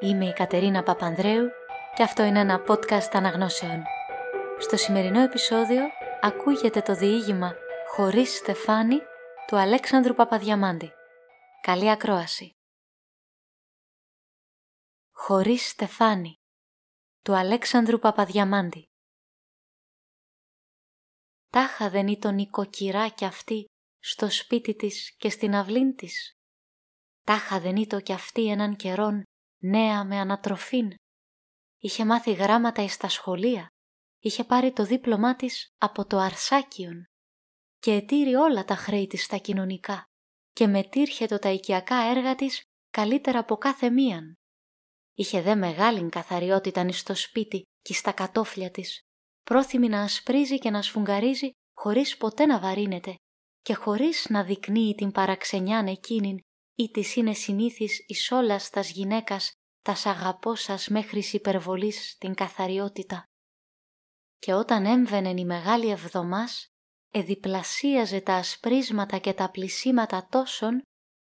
Είμαι η Κατερίνα Παπανδρέου και αυτό είναι ένα podcast αναγνώσεων. Στο σημερινό επεισόδιο ακούγεται το διήγημα «Χωρίς Στεφάνη» του Αλέξανδρου Παπαδιαμάντη. Καλή ακρόαση. «Χωρίς Στεφάνη» του Αλέξανδρου Παπαδιαμάντη. Τάχα δεν ήταν η κι αυτή στο σπίτι της και στην αυλήν της. Τάχα δεν ήταν κι αυτή έναν καιρόν νέα με ανατροφήν. Είχε μάθει γράμματα εις τα σχολεία. Είχε πάρει το δίπλωμά της από το Αρσάκιον και ετήρει όλα τα χρέη της στα κοινωνικά και μετήρχε τα οικιακά έργα της καλύτερα από κάθε μίαν. Είχε δε μεγάλη καθαριότητα στο σπίτι και στα κατόφλια της, πρόθυμη να ασπρίζει και να σφουγγαρίζει χωρίς ποτέ να βαρύνεται και χωρίς να δεικνύει την παραξενιάν εκείνην ή της είναι συνήθις εις όλας τας γυναίκας τας αγαπώ σας μέχρι υπερβολής την καθαριότητα. Και όταν έμβαινε η μεγάλη εβδομάς, εδιπλασίαζε τα ασπρίσματα και τα πλησίματα τόσων,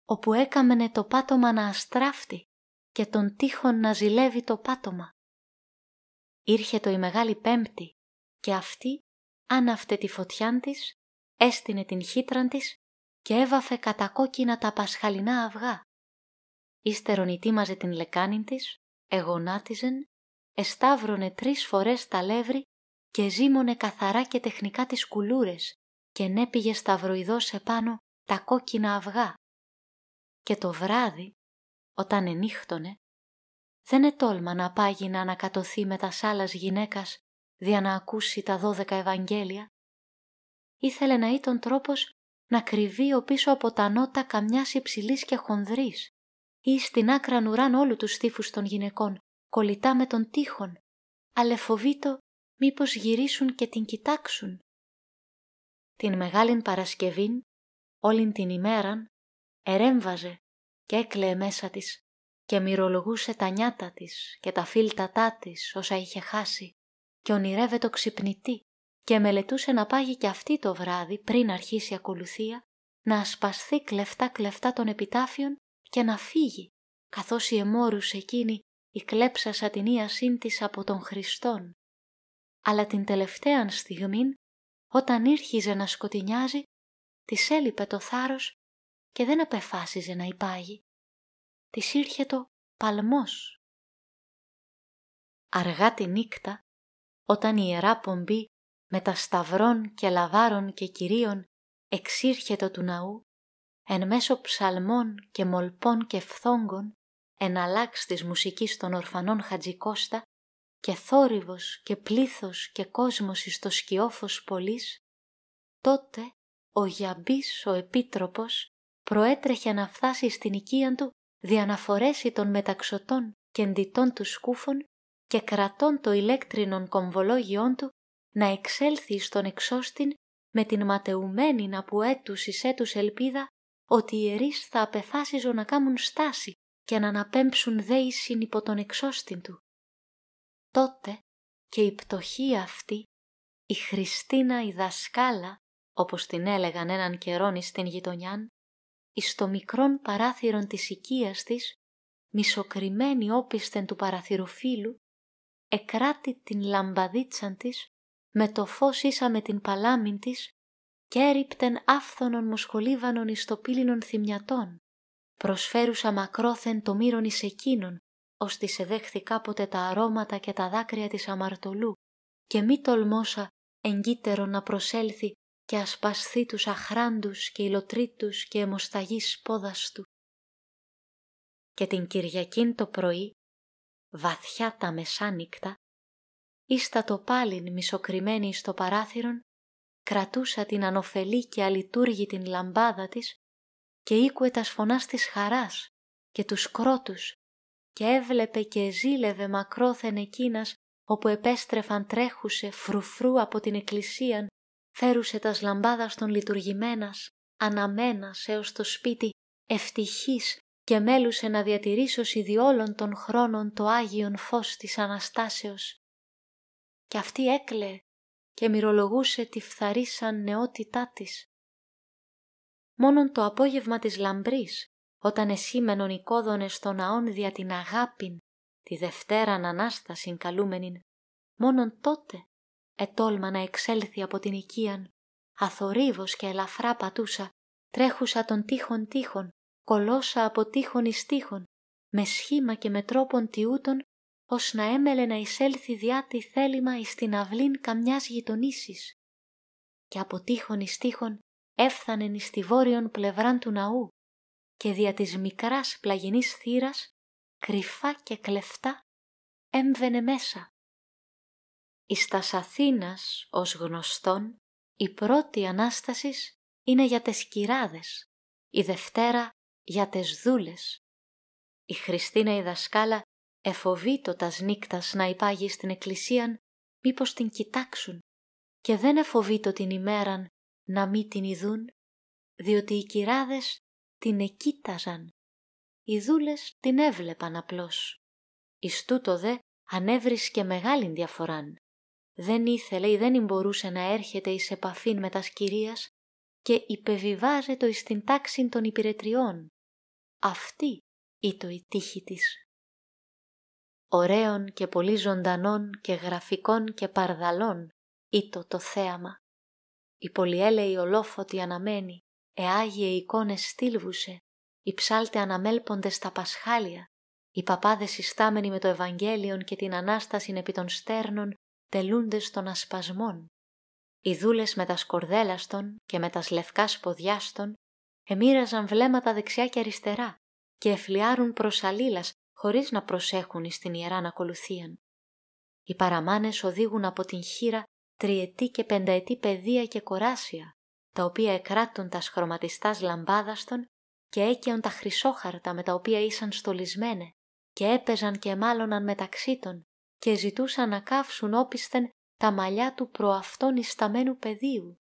όπου έκαμενε το πάτωμα να αστράφτει και τον τείχον να ζηλεύει το πάτωμα. Ήρχε το η Μεγάλη Πέμπτη και αυτή άναυτε τη φωτιάν της, έστεινε την χύτραν της και έβαφε κατακόκκινα τα πασχαλινά αυγά. Ύστερον ετοίμαζε την λεκάνη της, εγονάτιζεν, εσταύρωνε τρεις φορές τα λεύρη και ζύμωνε καθαρά και τεχνικά τις κουλούρες και νέπηγε σταυροειδώς επάνω τα κόκκινα αυγά. Και το βράδυ, όταν ενύχτωνε, δεν ετόλμα να πάγει να ανακατωθεί με τα σάλας γυναίκας δια να ακούσει τα δώδεκα Ευαγγέλια. Ήθελε να ήταν τρόπος να κρυβεί ο πίσω από τα νότα καμιάς υψηλής και χονδρής ή στην άκρα νουράν όλου τους στίφους των γυναικών, κολλητά με τον τείχον, αλλά φοβήτω μήπως γυρίσουν και την κοιτάξουν. Την Μεγάλην Παρασκευήν, όλην την ημέραν, ερέμβαζε και έκλαιε μέσα της και μυρολογούσε τα νιάτα της και τα φίλτατά της όσα είχε χάσει και ονειρεύε το ξυπνητή και μελετούσε να πάγει κι αυτή το βράδυ πριν αρχίσει η ακολουθία να ασπαστεί κλεφτά κλεφτά των επιτάφιων και να φύγει καθώς η εμόρους εκείνη η κλέψα την ίασήν της από τον Χριστόν. Αλλά την τελευταία στιγμή όταν ήρχιζε να σκοτεινιάζει της έλειπε το θάρρος και δεν απεφάσιζε να υπάγει. Της ήρχε το παλμός. Αργά τη νύχτα, όταν η Ιερά Πομπή με τα σταυρών και λαβάρων και κυρίων εξήρχετο του ναού, εν μέσω ψαλμών και μολπών και φθόγκων, εν αλλάξ της μουσικής των ορφανών Χατζικώστα και θόρυβος και πλήθος και κόσμος εις το σκιόφος πολλής, τότε ο Γιαμπής ο Επίτροπος προέτρεχε να φτάσει στην οικία του δια να φορέσει των μεταξωτών και εντιτών του σκούφων και κρατών το ηλέκτρινον κομβολόγιόν του να εξέλθει στον εξώστην με την ματαιουμένη να που έτους εις έτους ελπίδα ότι οι ιερείς θα απεφάσιζον να κάμουν στάση και να αναπέμψουν δέησιν υπό τον εξώστην του. Τότε και η πτωχή αυτή, η Χριστίνα η δασκάλα, όπως την έλεγαν έναν καιρόν στην γειτονιάν, εις το μικρόν παράθυρον της οικίας της, μισοκριμένη όπισθεν του παραθυροφύλου, εκράτη την λαμπαδίτσαν της με το φως ίσα με την παλάμην της και έριπτεν άφθονον μοσχολίβανον εις το πύλινον θυμιατών. Προσφέρουσα μακρόθεν το μύρον εις εκείνον, ώστε εδέχθη κάποτε τα αρώματα και τα δάκρυα της αμαρτωλού και μη τολμόσα εγκύτερο να προσέλθει και ασπασθεί τους αχράντους και υλοτρίτους και αιμοσταγείς πόδας του. Και την Κυριακήν το πρωί, βαθιά τα μεσάνυχτα, ίστατο πάλιν μισοκριμένη στο παράθυρον, κρατούσα την ανοφελή και αλειτούργη λαμπάδα της και ήκουε τας φωνάς της χαράς και τους κρότους και έβλεπε και ζήλευε μακρόθεν εκείνας όπου επέστρεφαν τρέχουσε φρουφρού από την εκκλησίαν, φέρουσε τας λαμπάδας των λειτουργημένας, αναμένας έως το σπίτι, ευτυχής και μέλουσε να διατηρήσω ιδιόλων των χρόνων το Άγιον Φως της Αναστάσεως και αυτή έκλαιε και μυρολογούσε τη φθαρίσαν νεότητά της. Μόνον το απόγευμα της λαμπρής, όταν εσήμενον οικόδονες των ναών δια την αγάπην τη Δευτέραν Ανάστασιν καλούμενην, μόνον τότε ετόλμα να εξέλθει από την οικίαν, αθορύβος και ελαφρά πατούσα, τρέχουσα των τείχων τείχων, κολόσα από τείχων εις τείχων, με σχήμα και με τρόπον τιούτων, ως να έμελε να εισέλθει διά τη θέλημα εις την αυλήν καμιάς γειτονίσης. Και από τείχων εις τείχων έφθανεν εις τη βόρειον πλευράν του ναού και δια της μικράς πλαγινής θύρας, κρυφά και κλεφτά, έμβαινε μέσα. Εις τας Αθήνας, ως γνωστόν, η πρώτη Ανάστασης είναι για τες κυράδες, η Δευτέρα για τες δούλες. Η Χριστίνα η δασκάλα εφοβήτω τας νύκτας να υπάγει στην εκκλησίαν μήπως την κοιτάξουν και δεν εφοβήτω την ημέραν να μη την ειδούν, διότι οι κυράδες την εκείταζαν. Οι δούλες την έβλεπαν απλώς. Εις τούτο δε ανέβρισκε μεγάλην διαφοράν. Δεν ήθελε ή δεν μπορούσε να έρχεται εις επαφήν με τας κυρίας και υπεβιβάζεται εις την τάξη των υπηρετριών. Αυτή ήτο η τύχη της. Ωραίων και πολύ ζωντανών και γραφικών και παρδαλών ήτο το θέαμα. Η πολυέλεη ολόφωτη αναμένη, εάγιε εικόνες στήλβουσε, οι ψάλτες αναμέλπονται στα πασχάλια, οι παπάδες συστάμενοι με το Ευαγγέλιον και την Ανάσταση επί των στέρνων τελούντες των ασπασμών. Οι δούλες με τα σκορδέλαστον και με τα λευκά ποδιάστον εμοίραζαν βλέμματα δεξιά και αριστερά και εφλιάρουν προς αλλήλας χωρίς να προσέχουν στην Ιεράν ακολουθίαν. Οι παραμάνες οδήγουν από την χείρα τριετή και πενταετή παιδεία και κοράσια, τα οποία εκράτουν τα σχρωματιστάς λαμπάδαστον και έκαιον τα χρυσόχαρτα με τα οποία ήσαν στολισμένε και έπαιζαν και μάλωναν μεταξύ των και ζητούσαν να καύσουν όπισθεν τα μαλλιά του προαυτών ισταμένου πεδίου.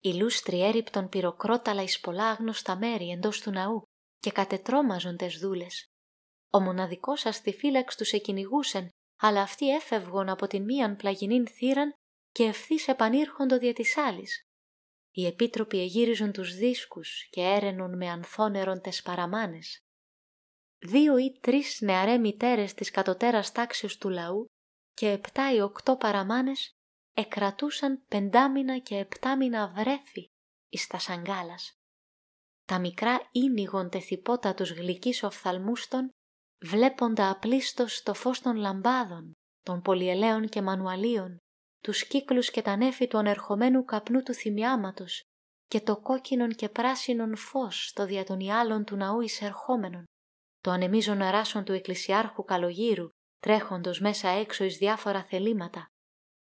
Οι λούστροι έριπτον πυροκρόταλα εις πολλά άγνωστα μέρη εντός του ναού και κατετρώμαζον τες δούλες. Ο μοναδικός αστιφύλαξ τους εκυνηγούσεν, αλλά αυτοί έφευγον από την μίαν πλαγινήν θύραν και ευθύς επανήρχοντο δια της άλλης. Οι επίτροποι εγύριζον τους δίσκους και έρενον με ανθόνερον τες παραμάνες. Δύο ή τρεις νεαρέ μητέρες της κατωτέρας τάξεως του λαού και επτά ή οκτώ παραμάνες εκρατούσαν πεντάμινα και επτάμινα βρέφη εις τα σαγκάλας. Τα μικρά ίνιγον τεθυπότα τους γλυκείς οφθαλμούστων βλέποντα απλίστος το φως των λαμπάδων, των πολυελαίων και μανουαλίων, τους κύκλους και τα νέφη του ανερχομένου καπνού του θυμιάματος και το κόκκινον και πράσινον φως στο δια των ιάλων του ναού εισερχόμενον, το ανεμίζον αράσον του εκκλησιάρχου καλογύρου, τρέχοντος μέσα έξω εις διάφορα θελήματα,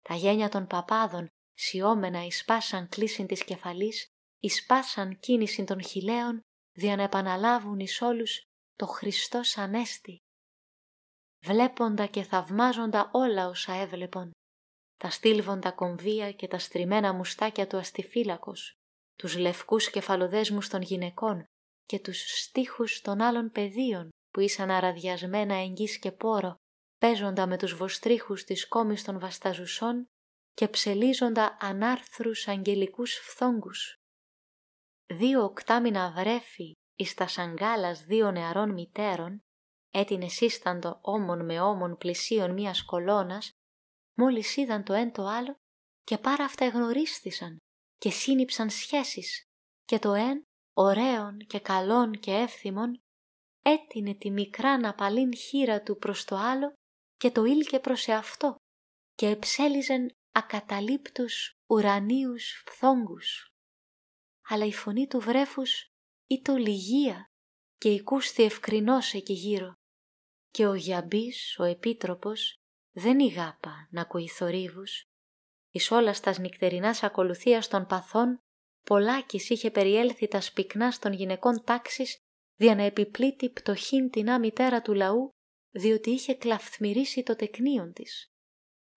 τα γένια των παπάδων, σιώμενα εισπάσαν κλίσιν της κεφαλής, εισπάσαν κίνηση των χιλέων, δια να επαναλάβουν εις όλους το Χριστός Ανέστη. Βλέποντα και θαυμάζοντα όλα όσα έβλεπον, τα στήλβοντα κομβία και τα στριμμένα μουστάκια του αστιφύλακος, τους λευκούς κεφαλοδέσμους των γυναικών και τους στίχους των άλλων πεδίων που ήσαν αραδιασμένα εγγύς και πόρο, παίζοντα με τους βοστρίχους της κόμης των βασταζουσών και ψελίζοντα ανάρθρους αγγελικούς φθόγκους. Δύο οκτάμινα βρέφη εις τα σαγκάλας δύο νεαρών μητέρων, έτεινε σύσταντο όμων με όμων πλησίων μίας κολόνας, μόλις είδαν το ένα το άλλο και πάρα αυτά εγνωρίστησαν και σύνυψαν σχέσεις και το εν ωραίων και καλών και εύθυμων έτεινε τη μικρά ναπαλήν χείρα του προς το άλλο και το ήλκε προς εαυτό και εψέλιζεν ακαταλείπτους ουρανίους φθόγκους. Αλλά η φωνή του βρέφους το λυγία και οικούσθη ευκρινώς εκεί γύρω και ο Γιαμπής, ο Επίτροπος, δεν ηγάπα να ακούει θορύβους. Εις όλας στας νυχτερινάς ακολουθίας των παθών, πολλάκις είχε περιέλθει τα σπικνά των γυναικών τάξης δια να επιπλήττει πτωχήν την μητέρα του λαού, διότι είχε κλαφθμυρίσει το τεκνίον της.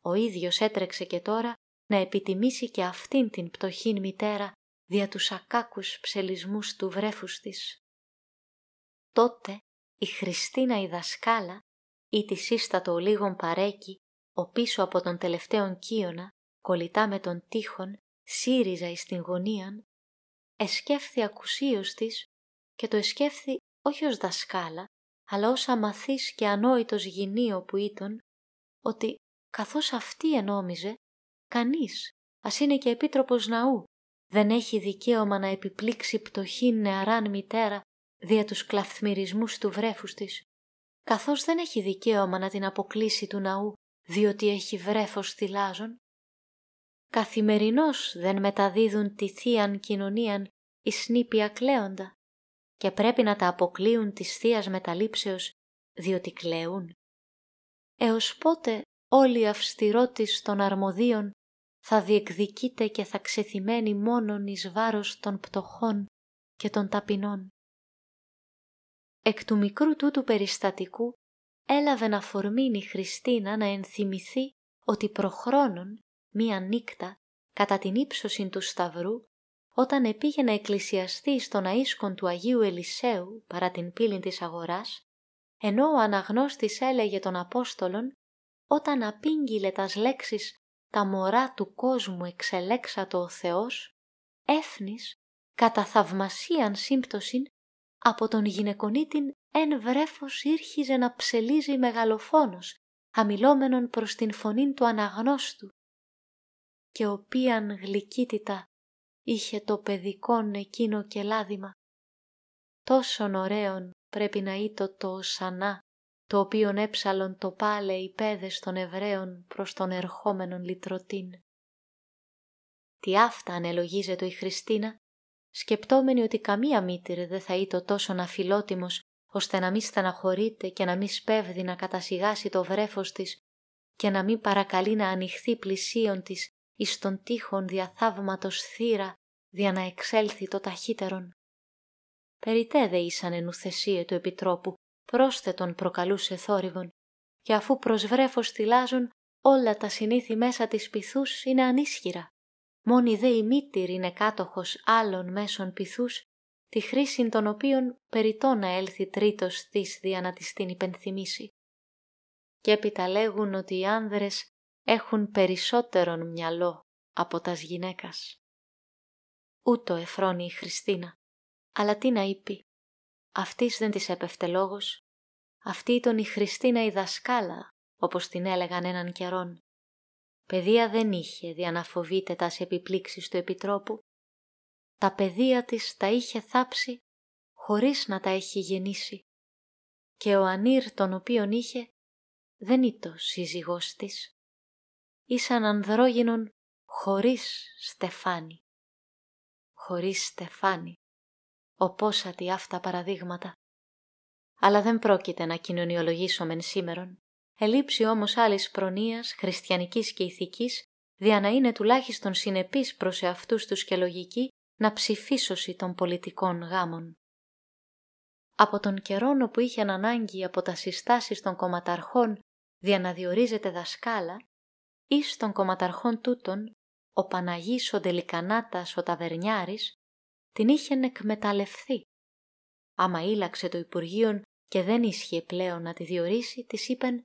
Ο ίδιος έτρεξε και τώρα να επιτιμήσει και αυτήν την πτωχήν μητέρα δια τους ακάκους ψελισμούς του βρέφους της. Τότε η Χριστίνα η δασκάλα ή τη σύστατο λίγων παρέκει, ο πίσω από τον τελευταίον κύωνα, κολλητά με τον τείχον, σύριζα εις την γωνίαν, εσκέφθη ακουσίως της και το εσκέφθη όχι ως δασκάλα, αλλά όσα μαθής και ανόητος γυνίο που ήταν, ότι καθώς αυτή ενόμιζε, κανείς, ας είναι και επίτροπος ναού, δεν έχει δικαίωμα να επιπλήξει πτωχή νεαράν μητέρα δια τους κλαθμυρισμούς του βρέφους της, καθώς δεν έχει δικαίωμα να την αποκλείσει του ναού, διότι έχει βρέφος θυλάζων. Καθημερινώς δεν μεταδίδουν τη θείαν κοινωνίαν οι σνήπια κλαίοντα και πρέπει να τα αποκλείουν της θείας μεταλήψεως, διότι κλαίουν. Έως πότε όλη η αυστηρότης των αρμοδίων θα διεκδικείται και θα ξεθυμένει μόνον εις βάρος των πτωχών και των ταπεινών. Εκ του μικρού τούτου περιστατικού έλαβε να φορμήνει η Χριστίνα να ενθυμηθεί ότι προχρόνων μία νύκτα κατά την ύψωση του Σταυρού όταν επήγε να εκκλησιαστεί στον αΐσκον του Αγίου Ελισέου παρά την πύλη της αγοράς, ενώ ο αναγνώστης έλεγε των Απόστολων όταν απήγγειλε τας λέξεις «τα μωρά του κόσμου εξελέξατο ο Θεός», έφνης κατά θαυμασίαν σύμπτωσιν από τον γυναικονίτην εν βρέφος ήρχιζε να ψελίζει μεγαλοφόνος, χαμηλόμενον προς την φωνήν του αναγνώστου, και οποίαν γλυκύτητα είχε το παιδικόν εκείνο κελάδημα. Τόσον ωραίον πρέπει να είτο το οσανά, το οποίον έψαλον το πάλε οι πέδες των Εβραίων προς τον ερχόμενον λυτρωτήν. Τι αυτά ανελογίζεται η Χριστίνα, σκεπτόμενη ότι καμία μήτηρ δεν θα είτο τόσο αφιλότιμος ώστε να μη στεναχωρείται και να μη σπέβδει να κατασυγάσει το βρέφος της και να μη παρακαλεί να ανοιχθεί πλησίον της εις τον τείχον διαθαύματος θύρα δια να εξέλθει το ταχύτερον. Περιτέ δε ήσαν ενουθεσίε του Επιτρόπου, πρόσθετον προκαλούσε θόρυβον, και αφού προς βρέφος θυλάζουν όλα τα συνήθη μέσα της πυθούς είναι ανίσχυρα. Μόνη δε η μήτηρ είναι κάτοχος άλλων μέσων πυθούς, τη χρήση των οποίων περιττό να έλθει τρίτος της δια να της την υπενθυμίσει. Και έπειτα λέγουν ότι οι άνδρες έχουν περισσότερον μυαλό από τας γυναίκας. Ούτω εφρόνει η Χριστίνα. Αλλά τι να είπε; Αυτής δεν της έπεφτε λόγος. Αυτή ήταν η Χριστίνα η δασκάλα, όπως την έλεγαν έναν καιρόν. Παιδεία δεν είχε δια να φοβείται τας επιπλήξεις του Επιτρόπου. Τα παιδεία της τα είχε θάψει χωρίς να τα έχει γεννήσει. Και ο Ανήρ τον οποίον είχε δεν ήτο σύζυγός της. Ήσαν ανδρόγυνον χωρίς στεφάνι. Χωρίς στεφάνι. Οπόσατη αυτά παραδείγματα. Αλλά δεν πρόκειται να κοινωνιολογήσουμε σήμερον. Ελείψει όμως άλλης προνοίας, χριστιανικής και ηθικής, δια να είναι τουλάχιστον συνεπής προς εαυτούς τους και λογική, να ψηφίσωση των πολιτικών γάμων. Από τον καιρόν όπου είχε ανάγκη από τα συστάσεις των κομματαρχών δια να διορίζεται δασκάλα, εις των κομματαρχών τούτων, ο Παναγής ο Ντελικανάτας ο Ταβερνιάρης, την είχεν εκμεταλλευθεί. Άμα ήλαξε το Υπουργείο και δεν ίσχυε πλέον να τη διορίσει, της είπεν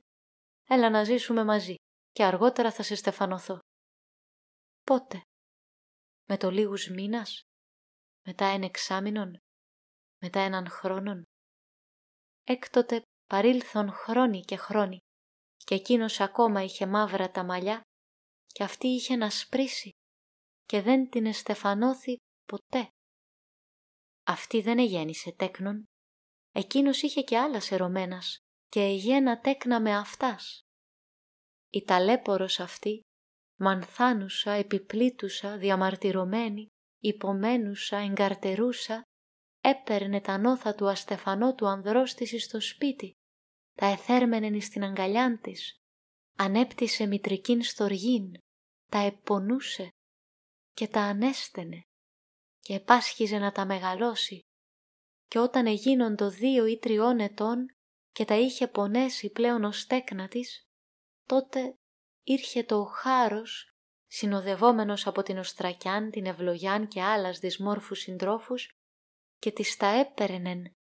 «Έλα να ζήσουμε μαζί και αργότερα θα σε στεφανωθώ». Πότε; Με το λίγους μήνας; Μετά ένα εξάμηνον; Μετά έναν χρόνον; Έκτοτε παρήλθον χρόνοι και χρόνοι και εκείνος ακόμα είχε μαύρα τα μαλλιά και αυτή είχε να σπρίσει και δεν την εστεφανώθη ποτέ. Αυτή δεν εγέννησε τέκνον, εκείνος είχε και άλλα ερωμένας και εγένα τέκνα με αυτάς. Η ταλέπορος αυτή, μανθάνουσα, επιπλήτουσα, διαμαρτυρωμένη, υπομένουσα, εγκαρτερούσα, έπαιρνε τα νόθα του αστεφανό του ανδρός της στο σπίτι τα εθέρμενεν στην αγκαλιάν της, ανέπτυσε μητρικήν στοργήν, τα επονούσε και τα ανέστενε και επάσχιζε να τα μεγαλώσει και όταν εγίνον το δύο ή τριών ετών και τα είχε πονέσει πλέον ως τέκνα της, τότε ήρχε το χάρος συνοδευόμενος από την Οστρακιάν, την Ευλογιάν και άλλας δυσμόρφους συντρόφους και τις τα έπαιρνεν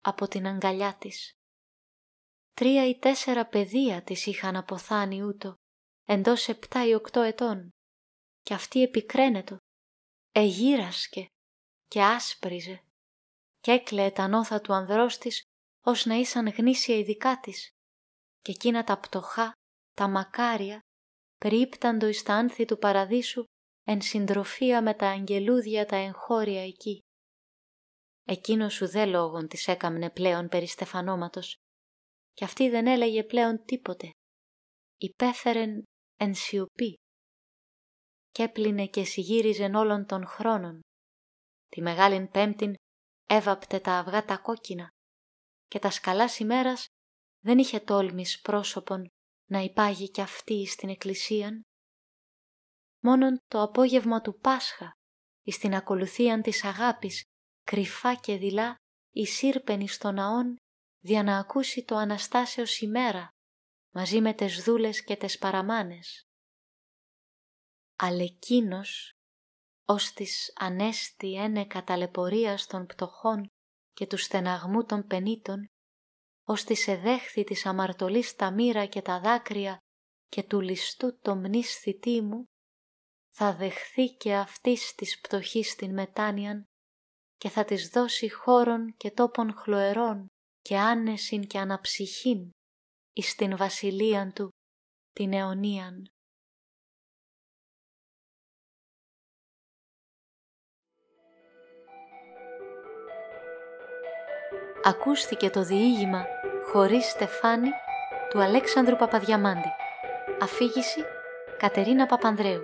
από την αγκαλιά της. Τρία ή τέσσερα παιδεία της είχαν αποθάνει ούτω, εντός επτά ή οκτώ ετών, και αυτή επικραίνετο, εγύρασκε και άσπριζε, και έκλαιε τα νόθα του ανδρός της ως να ήσαν γνήσια η δικά της και εκείνα τα πτωχά, τα μακάρια, περιύπταντο εις τα άνθη του παραδείσου εν συντροφία με τα αγγελούδια τα εγχώρια εκεί. Εκείνος σου δε λόγον της έκαμνε πλέον περί στεφανώματος και αυτή δεν έλεγε πλέον τίποτε. Υπέφερεν εν σιωπή. Κι έπλυνε και συγύριζεν όλων των χρόνων. Τη Μεγάλην Πέμπτην έβαπτε τα αυγά τα κόκκινα και τα σκαλάς ημέρας δεν είχε τόλμης πρόσωπον να υπάγει κι αυτή στην εκκλησίαν. Μόνον το απόγευμα του Πάσχα, εις την ακολουθίαν της αγάπης, κρυφά και δειλά, εισήρπενη στο ναόν, δια να ακούσει το Αναστάσεως ημέρα, μαζί με τες δούλες και τες παραμάνες. Αλλά εκείνος, ως της ανέστη ένε καταλεπορίας των πτωχών και του στεναγμού των πενήτων, ως της εδέχθη της αμαρτωλής τα μοίρα και τα δάκρυα και του ληστού το μνήσθητή μου, θα δεχθεί και αυτής της πτωχής την μετάνοιαν και θα της δώσει χώρον και τόπον χλωερών και άνεσιν και αναψυχήν εις την βασιλείαν του την αιωνίαν. Ακούστηκε το διήγημα «Χωρίς στεφάνι» του Αλέξανδρου Παπαδιαμάντη. Αφήγηση Κατερίνα Παπανδρέου.